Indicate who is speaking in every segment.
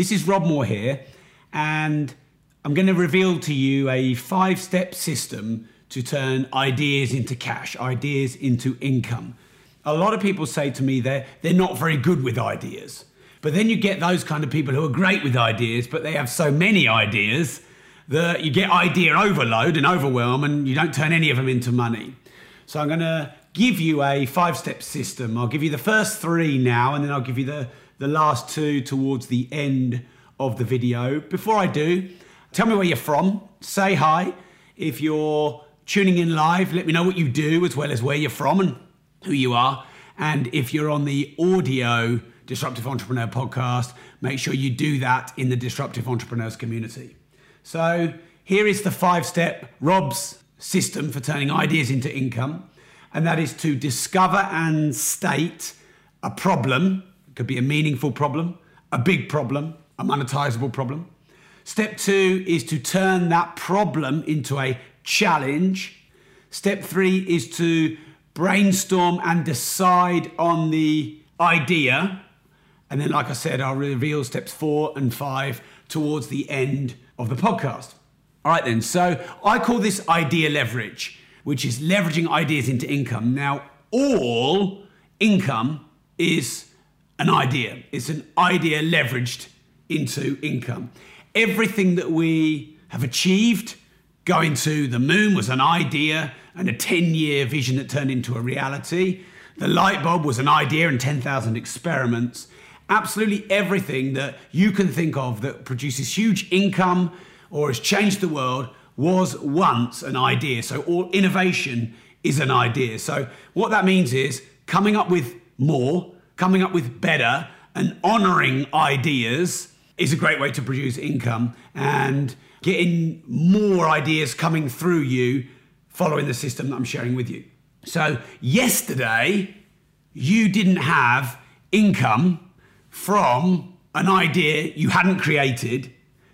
Speaker 1: This is Rob Moore here, and I'm going to reveal to you a five step system to turn ideas into cash, ideas into income. A lot of people say to me they're, they're not very good with ideas. But then you get those kind of people who are great with ideas, but they have so many ideas that you get idea overload and overwhelm, and you don't turn any of them into money. So I'm going to give you a five step system. I'll give you the first three now, and then I'll give you the, the last two towards the end of the video. Before I do, tell me where you're from, say hi. If you're tuning in live, let me know what you do as well as where you're from and who you are. And if you're on the audio Disruptive Entrepreneur podcast, make sure you do that in the Disruptive Entrepreneurs community. So here is the five step Rob's system for turning ideas into income and that is to discover and state a problem. Could be a meaningful problem, a big problem, a monetizable problem. Step two is to turn that problem into a challenge. Step three is to brainstorm and decide on the idea. And then, like I said, I'll reveal steps four and five towards the end of the podcast. All right, then. So I call this idea leverage which is leveraging ideas into income. Now, all income is an idea, it's an idea leveraged into income. Everything that we have achieved, going to the moon was an idea and a 10 year vision that turned into a reality. The light bulb was an idea and 10,000 experiments. Absolutely everything that you can think of that produces huge income or has changed the world was once an idea. So all innovation is an idea. So what that means is coming up with more, coming up with better, and honoring ideas is a great way to produce income and getting more ideas coming through you following the system that I'm sharing with you. So yesterday you didn't have income from an idea you hadn't created.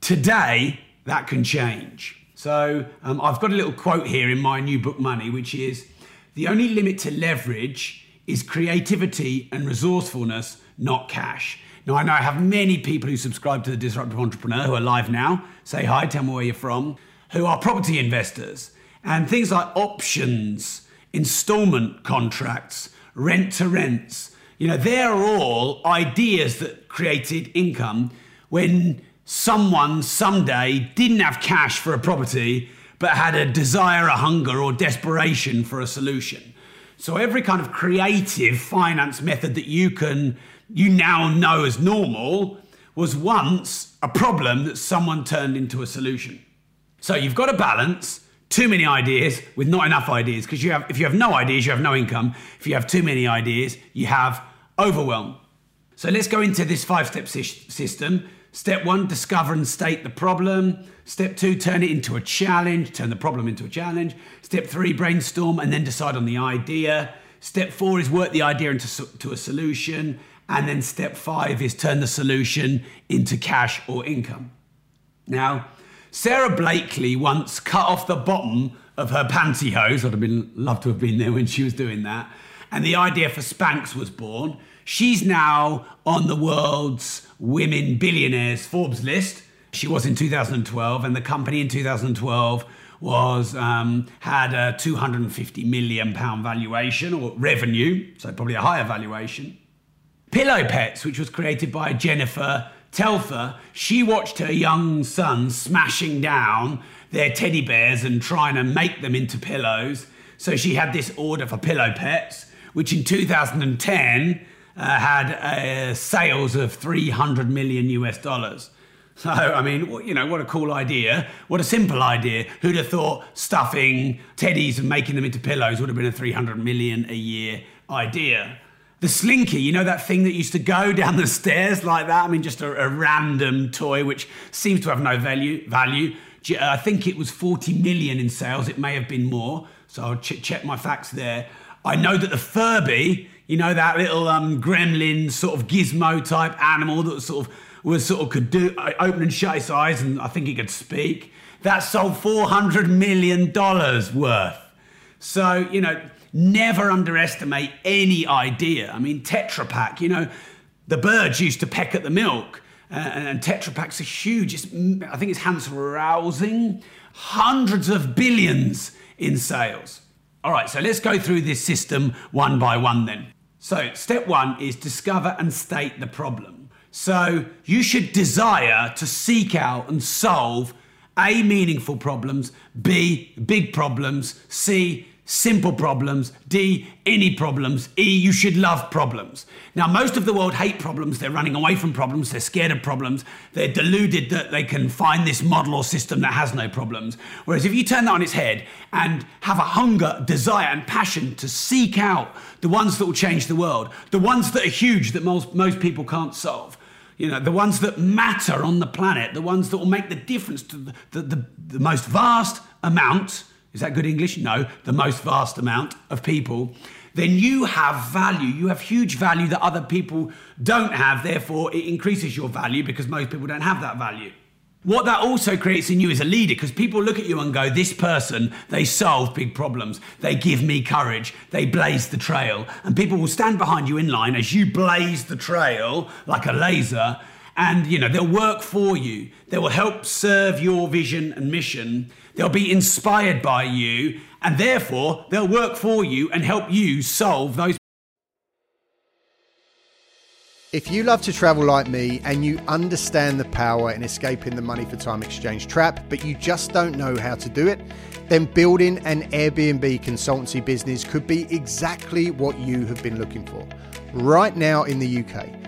Speaker 1: Today that can change. So um, I've got a little quote here in my new book, Money, which is the only limit to leverage is creativity and resourcefulness, not cash. Now, I know I have many people who subscribe to the Disruptive Entrepreneur who are live now. Say hi, tell me where you're from, who are property investors. And things like options, installment contracts, rent to rents, you know, they're all ideas that created income when someone someday didn't have cash for a property, but had a desire, a hunger, or desperation for a solution. So every kind of creative finance method that you can you now know as normal was once a problem that someone turned into a solution. So you've got to balance too many ideas with not enough ideas because you have if you have no ideas you have no income. If you have too many ideas, you have overwhelm. So let's go into this five step system Step one, discover and state the problem. Step two, turn it into a challenge, turn the problem into a challenge. Step three, brainstorm and then decide on the idea. Step four is work the idea into to a solution. And then step five is turn the solution into cash or income. Now, Sara Blakely once cut off the bottom of her pantyhose. I'd have been loved to have been there when she was doing that. And the idea for Spanx was born. She's now on the world's women billionaires Forbes list. She was in 2012, and the company in 2012 was um, had a 250 million pound valuation or revenue, so probably a higher valuation. Pillow Pets, which was created by Jennifer Telfer, she watched her young son smashing down their teddy bears and trying to make them into pillows. So she had this order for Pillow Pets, which in 2010 uh, had uh, sales of 300 million US dollars. So, I mean, you know, what a cool idea. What a simple idea. Who'd have thought stuffing teddies and making them into pillows would have been a 300 million a year idea? the slinky, you know, that thing that used to go down the stairs like that? I mean, just a, a random toy which seems to have no value. value. I think it was 40 million in sales. It may have been more. So I'll ch- check my facts there. I know that the Furby, you know, that little um, gremlin sort of gizmo type animal that sort of was sort of could do open and shut its eyes and I think it could speak. That sold $400 million worth. So, you know, never underestimate any idea. I mean, Tetra Pak, you know, the birds used to peck at the milk. Uh, and Tetra Paks are huge. It's, I think it's Hans Rosling, hundreds of billions in sales. All right, so let's go through this system one by one then. So, step one is discover and state the problem. So, you should desire to seek out and solve A, meaningful problems, B, big problems, C, simple problems. D, any problems. E, you should love problems. Now, most of the world hate problems. They're running away from problems. They're scared of problems. They're deluded that they can find this model or system that has no problems. Whereas if you turn that on its head and have a hunger, desire, and passion to seek out the ones that will change the world, the ones that are huge that most, most people can't solve, you know, the ones that matter on the planet, the ones that will make the difference to the, the, the, the most vast amount is that good English? No, the most vast amount of people, then you have value. You have huge value that other people don't have. Therefore, it increases your value because most people don't have that value. What that also creates in you is a leader because people look at you and go, This person, they solve big problems. They give me courage. They blaze the trail. And people will stand behind you in line as you blaze the trail like a laser. And, you know, they'll work for you. They will help serve your vision and mission. They'll be inspired by you, and therefore they'll work for you and help you solve those.
Speaker 2: If you love to travel like me and you understand the power in escaping the money for time exchange trap, but you just don't know how to do it, then building an Airbnb consultancy business could be exactly what you have been looking for. Right now in the UK,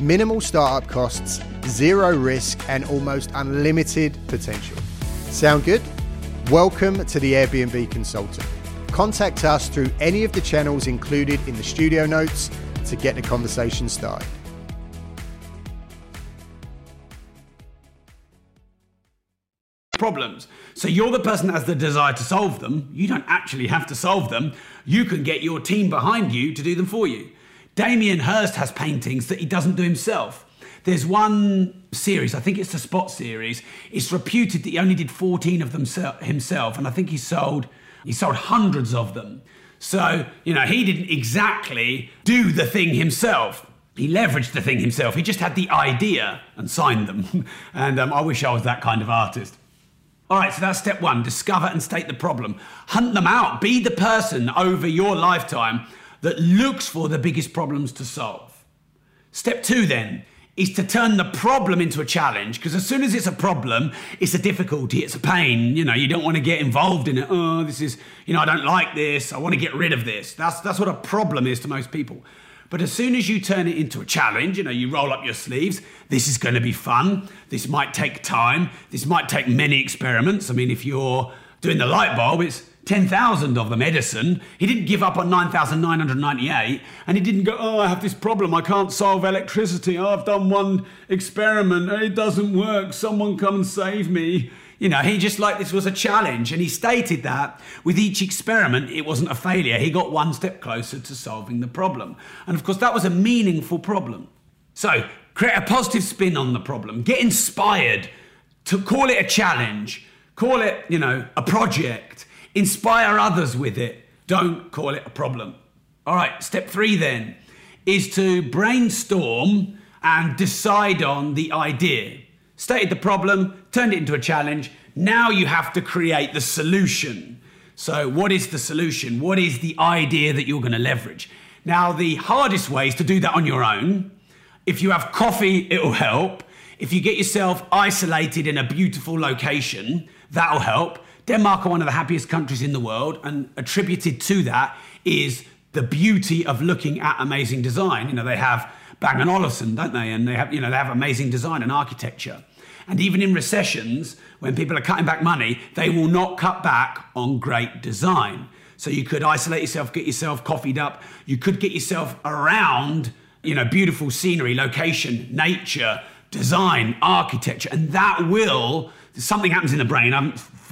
Speaker 2: minimal startup costs, zero risk, and almost unlimited potential. Sound good? Welcome to the Airbnb Consultant. Contact us through any of the channels included in the studio notes to get the conversation started.
Speaker 1: Problems. So you're the person that has the desire to solve them. You don't actually have to solve them. You can get your team behind you to do them for you. Damien Hirst has paintings that he doesn't do himself. There's one series, I think it's the Spot series. It's reputed that he only did 14 of them himself, and I think he sold he sold hundreds of them. So, you know, he didn't exactly do the thing himself. He leveraged the thing himself. He just had the idea and signed them. and um, I wish I was that kind of artist. All right, so that's step one discover and state the problem. Hunt them out. Be the person over your lifetime that looks for the biggest problems to solve. Step two, then, is to turn the problem into a challenge because as soon as it's a problem, it's a difficulty, it's a pain. You know, you don't want to get involved in it. Oh, this is, you know, I don't like this. I want to get rid of this. That's that's what a problem is to most people. But as soon as you turn it into a challenge, you know, you roll up your sleeves, this is going to be fun. This might take time. This might take many experiments. I mean, if you're doing the light bulb, it's 10,000 of them, Edison. He didn't give up on 9,998 and he didn't go, Oh, I have this problem. I can't solve electricity. Oh, I've done one experiment. Oh, it doesn't work. Someone come and save me. You know, he just like this was a challenge. And he stated that with each experiment, it wasn't a failure. He got one step closer to solving the problem. And of course, that was a meaningful problem. So create a positive spin on the problem, get inspired to call it a challenge, call it, you know, a project Inspire others with it. Don't call it a problem. All right, step three then is to brainstorm and decide on the idea. Stated the problem, turned it into a challenge. Now you have to create the solution. So, what is the solution? What is the idea that you're going to leverage? Now, the hardest way is to do that on your own. If you have coffee, it will help. If you get yourself isolated in a beautiful location, that'll help. Denmark are one of the happiest countries in the world, and attributed to that is the beauty of looking at amazing design. You know, they have Bang & Olufsen, don't they? And they have, you know, they have amazing design and architecture. And even in recessions, when people are cutting back money, they will not cut back on great design. So you could isolate yourself, get yourself coffeed up. You could get yourself around, you know, beautiful scenery, location, nature, design, architecture, and that will something happens in the brain.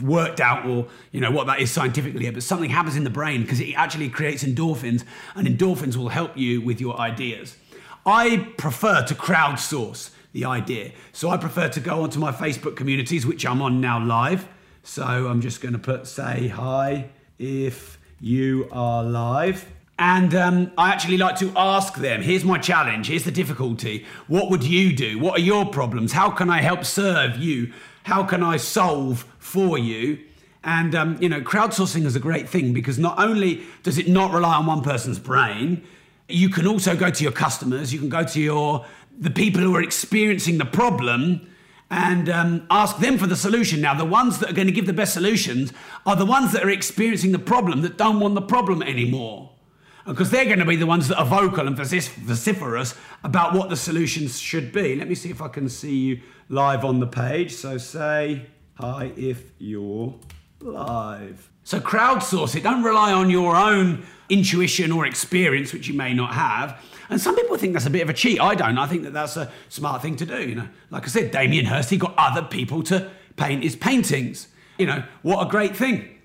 Speaker 1: Worked out or you know what that is scientifically but something happens in the brain because it actually creates endorphins, and endorphins will help you with your ideas. I prefer to crowdsource the idea. So I prefer to go onto my Facebook communities, which I'm on now live. So I'm just going to put say hi if you are live. And um, I actually like to ask them here's my challenge, here's the difficulty. What would you do? What are your problems? How can I help serve you? How can I solve for you? And, um, you know, crowdsourcing is a great thing because not only does it not rely on one person's brain, you can also go to your customers, you can go to your the people who are experiencing the problem and um, ask them for the solution. Now, the ones that are going to give the best solutions are the ones that are experiencing the problem that don't want the problem anymore. Because they're going to be the ones that are vocal and vociferous about what the solutions should be. Let me see if I can see you live on the page. So say hi if you're live. So crowdsource it. Don't rely on your own intuition or experience, which you may not have. And some people think that's a bit of a cheat. I don't. I think that that's a smart thing to do. You know, like I said, Damien Hirst, he got other people to paint his paintings. You know, what a great thing.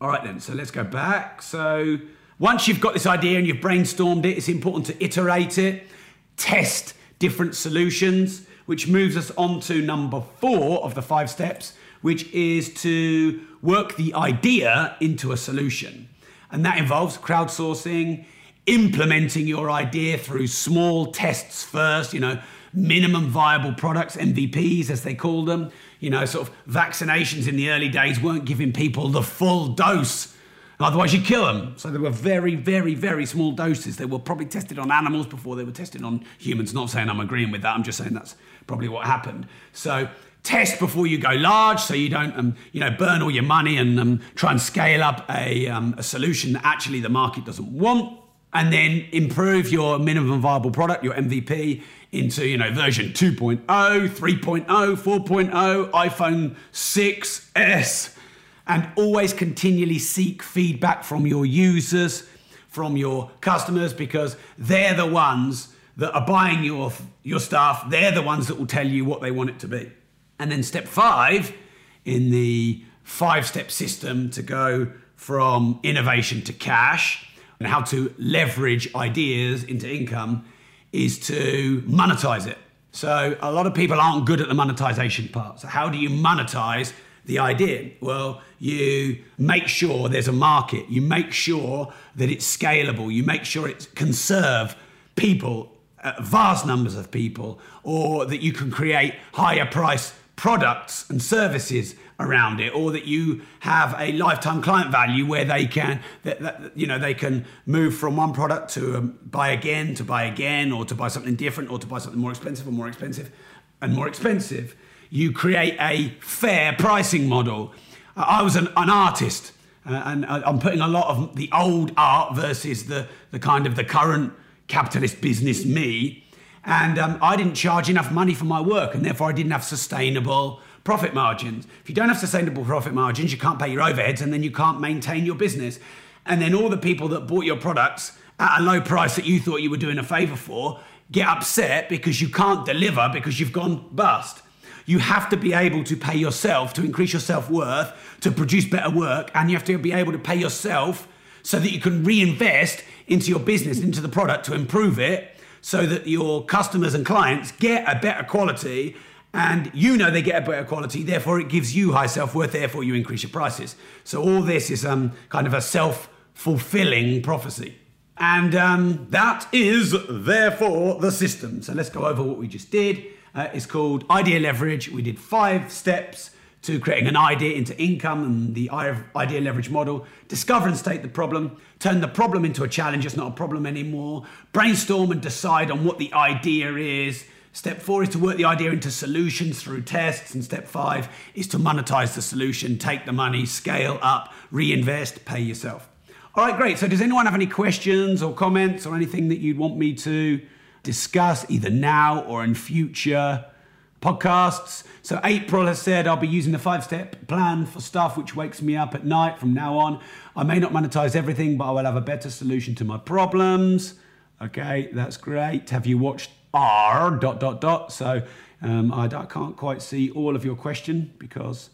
Speaker 1: All right then. So let's go back. So once you've got this idea and you've brainstormed it, it's important to iterate it, test different solutions, which moves us on to number four of the five steps, which is to work the idea into a solution. And that involves crowdsourcing, implementing your idea through small tests first, you know, minimum viable products, MVPs as they call them. You know, sort of vaccinations in the early days weren't giving people the full dose. Otherwise, you kill them. So they were very, very, very small doses. They were probably tested on animals before they were tested on humans. Not saying I'm agreeing with that. I'm just saying that's probably what happened. So test before you go large, so you don't, um, you know, burn all your money and um, try and scale up a, um, a solution that actually the market doesn't want and then improve your minimum viable product, your MVP, into you know version 2.0, 3.0, 4.0, iPhone 6s, and always continually seek feedback from your users, from your customers, because they're the ones that are buying your your stuff. They're the ones that will tell you what they want it to be. And then step five in the five-step system to go from innovation to cash and how to leverage ideas into income is to monetize it. So a lot of people aren't good at the monetization part. So how do you monetize the idea? Well, you make sure there's a market. You make sure that it's scalable. You make sure it can serve people, uh, vast numbers of people, or that you can create higher price products and services around it or that you have a lifetime client value where they can that, that, you know they can move from one product to um, buy again to buy again or to buy something different or to buy something more expensive or more expensive and more expensive you create a fair pricing model i was an, an artist uh, and i'm putting a lot of the old art versus the the kind of the current capitalist business me and um, I didn't charge enough money for my work, and therefore I didn't have sustainable profit margins. If you don't have sustainable profit margins, you can't pay your overheads and then you can't maintain your business. And then all the people that bought your products at a low price that you thought you were doing a favor for get upset because you can't deliver because you've gone bust. You have to be able to pay yourself to increase your self worth, to produce better work, and you have to be able to pay yourself so that you can reinvest into your business, into the product to improve it, so that your customers and clients get a better quality and you know they get a better quality, therefore it gives you high self worth, therefore you increase your prices. So all this is um, kind of a self fulfilling prophecy. And um, that is therefore the system. So let's go over what we just did. Uh, it's called idea leverage. We did five steps to creating an idea into income and the idea leverage model. Discover and state the problem. Turn the problem into a challenge. It's not a problem anymore. Brainstorm and decide on what the idea is Step four is to work the idea into solutions through tests. And step five is to monetize the solution, take the money, scale up, reinvest, pay yourself. All right, great. So, does anyone have any questions or comments or anything that you'd want me to discuss either now or in future podcasts? So, April has said I'll be using the five step plan for stuff which wakes me up at night from now on. I may not monetize everything, but I will have a better solution to my problems. Okay, that's great. Have you watched R dot dot dot? So, um, I, I can't quite see all of your question because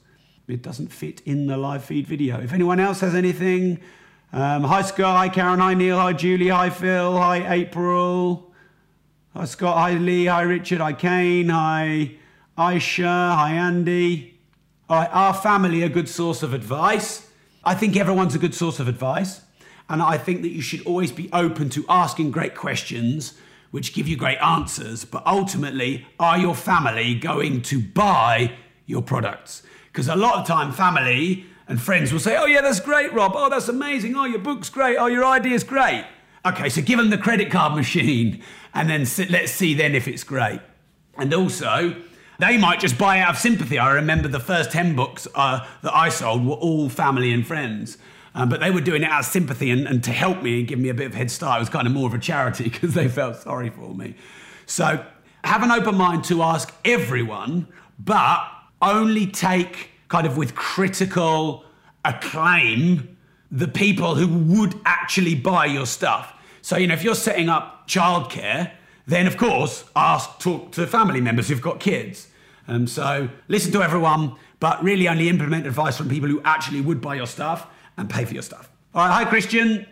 Speaker 1: it doesn't fit in the live feed video. If anyone else has anything, um, hi Scott, hi Karen, hi Neil, hi Julie, hi Phil, hi April, hi Scott, hi Lee, hi Richard, hi Kane, hi Aisha, hi Andy. All right, our family a good source of advice. I think everyone's a good source of advice, and I think that you should always be open to asking great questions which give you great answers, but ultimately, are your family going to buy your products? Because a lot of time, family and friends will say, Oh, yeah, that's great, Rob. Oh, that's amazing. Oh, your book's great. Oh, your idea's great. Okay, so give them the credit card machine and then let's see then if it's great. And also, they might just buy out of sympathy. I remember the first 10 books uh, that I sold were all family and friends. Um, but they were doing it out of sympathy and, and to help me and give me a bit of head start. It was kind of more of a charity because they felt sorry for me. So have an open mind to ask everyone, but only take kind of with critical acclaim the people who would actually buy your stuff. So, you know, if you're setting up childcare, then of course ask, talk to family members who've got kids. Um, so listen to everyone, but really only implement advice from people who actually would buy your stuff and pay for your stuff. All right, hi Christian.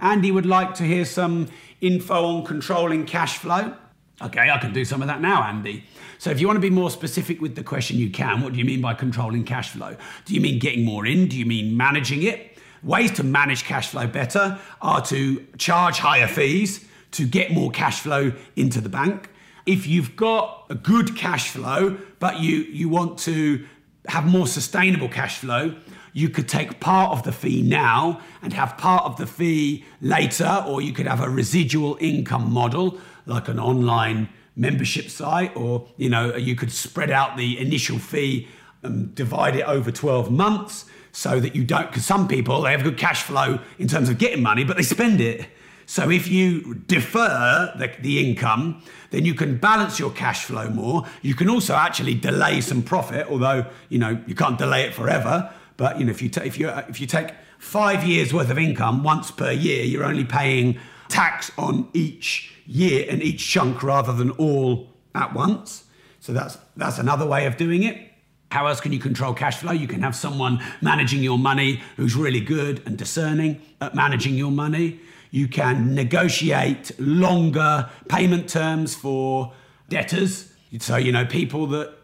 Speaker 1: Andy would like to hear some info on controlling cash flow. Okay, I can do some of that now, Andy. So, if you want to be more specific with the question, you can. What do you mean by controlling cash flow? Do you mean getting more in? Do you mean managing it? Ways to manage cash flow better are to charge higher fees to get more cash flow into the bank. If you've got a good cash flow, but you, you want to have more sustainable cash flow, you could take part of the fee now and have part of the fee later, or you could have a residual income model like an online membership site, or you know, you could spread out the initial fee and divide it over 12 months so that you don't, because some people they have good cash flow in terms of getting money, but they spend it. So if you defer the, the, income, then you can balance your cash flow more. You can also actually delay some profit, although you know you can't delay it forever. But you know if you ta- if you if you take five years worth of income once per year, you're only paying tax on each year and each chunk rather than all at once. So that's that's another way of doing it. How else can you control cash flow? You can have someone managing your money who's really good and discerning at managing your money. You can negotiate longer payment terms for debtors. So, you know, people that,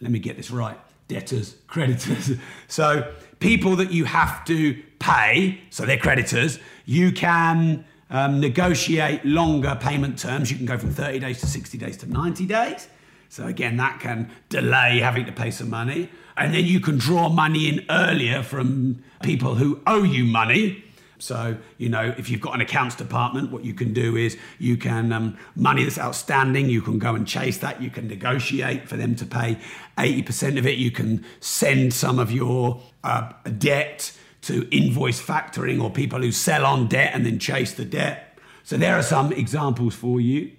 Speaker 1: let me get this right debtors, creditors. So, people that you have to pay, so they're creditors, you can um, negotiate longer payment terms. You can go from 30 days to 60 days to 90 days. So, again, that can delay having to pay some money. And then you can draw money in earlier from people who owe you money. So, you know, if you've got an accounts department, what you can do is you can, um, money that's outstanding, you can go and chase that. You can negotiate for them to pay 80% of it. You can send some of your uh, debt to invoice factoring or people who sell on debt and then chase the debt. So there are some examples for you.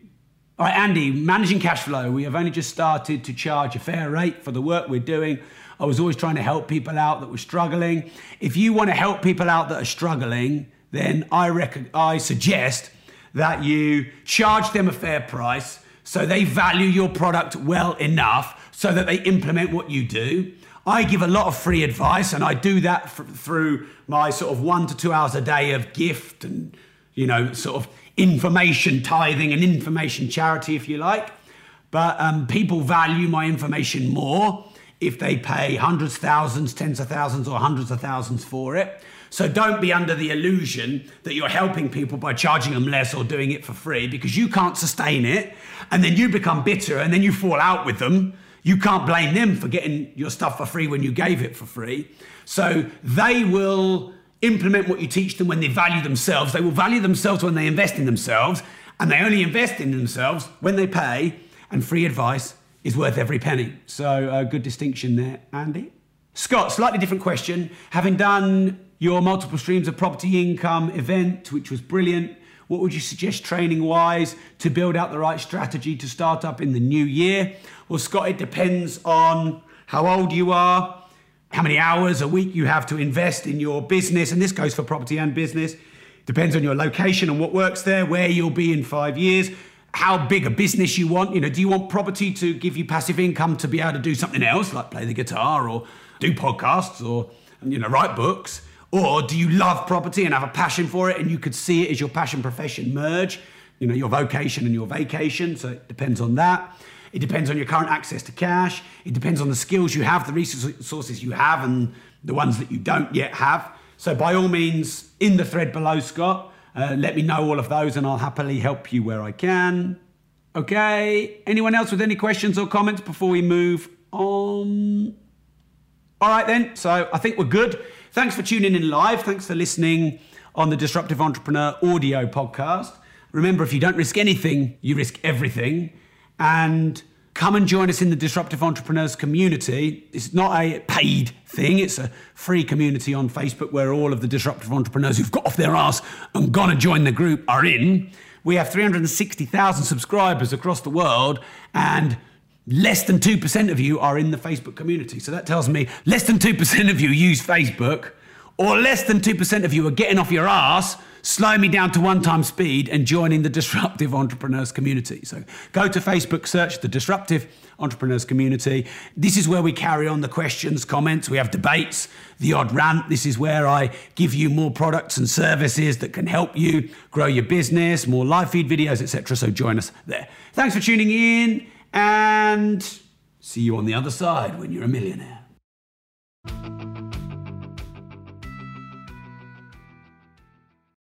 Speaker 1: All right, Andy, managing cash flow. We have only just started to charge a fair rate for the work we're doing. I was always trying to help people out that were struggling. If you want to help people out that are struggling, then I reckon I suggest that you charge them a fair price so they value your product well enough so that they implement what you do. I give a lot of free advice, and I do that f- through my sort of one to two hours a day of gift and, you know, sort of information tithing and information charity, if you like. But um, people value my information more if they pay hundreds, thousands, tens of thousands, or hundreds of thousands for it. So don't be under the illusion that you're helping people by charging them less or doing it for free because you can't sustain it. And then you become bitter and then you fall out with them you can't blame them for getting your stuff for free when you gave it for free. So they will implement what you teach them when they value themselves. They will value themselves when they invest in themselves, and they only invest in themselves when they pay. and free advice is worth every penny. So, a good distinction there, Andy. Scott, slightly different question. Having done your multiple streams of property income event, which was brilliant, what would you suggest training wise to build out the right strategy to start up in the new year? Well, Scott, it depends on how old you are, how many hours a week you have to invest in your business, and this goes for property and business. Depends on your location and what works there, where you'll be in five years, how big a business you want. You know, do you want property to give you passive income to be able to do something else, like play the guitar or do podcasts or you know write books? Or do you love property and have a passion for it and you could see it as your passion profession merge, you know, your vocation and your vacation? So it depends on that. It depends on your current access to cash. It depends on the skills you have, the resources you have, and the ones that you don't yet have. So, by all means, in the thread below, Scott, uh, let me know all of those and I'll happily help you where I can. Okay, anyone else with any questions or comments before we move on? All right, then. So, I think we're good. Thanks for tuning in live. Thanks for listening on the Disruptive Entrepreneur audio podcast. Remember, if you don't risk anything, you risk everything and come and join us in the Disruptive Entrepreneurs community. It's not a paid thing, it's a free community on Facebook where all of the disruptive entrepreneurs who've got off their ass and gone to join the group are in. We have 360,000 subscribers across the world and less than 2% of you are in the Facebook community. So that tells me less than 2% of you use Facebook or less than 2% of you are getting off your ass slow me down to one time speed and joining the disruptive entrepreneurs community. So go to Facebook, search the disruptive entrepreneurs community. This is where we carry on the questions, comments, we have debates, the odd rant. This is where I give you more products and services that can help you grow your business, more live feed videos, etc. So join us there. Thanks for tuning in and see you on the other side when you're a millionaire.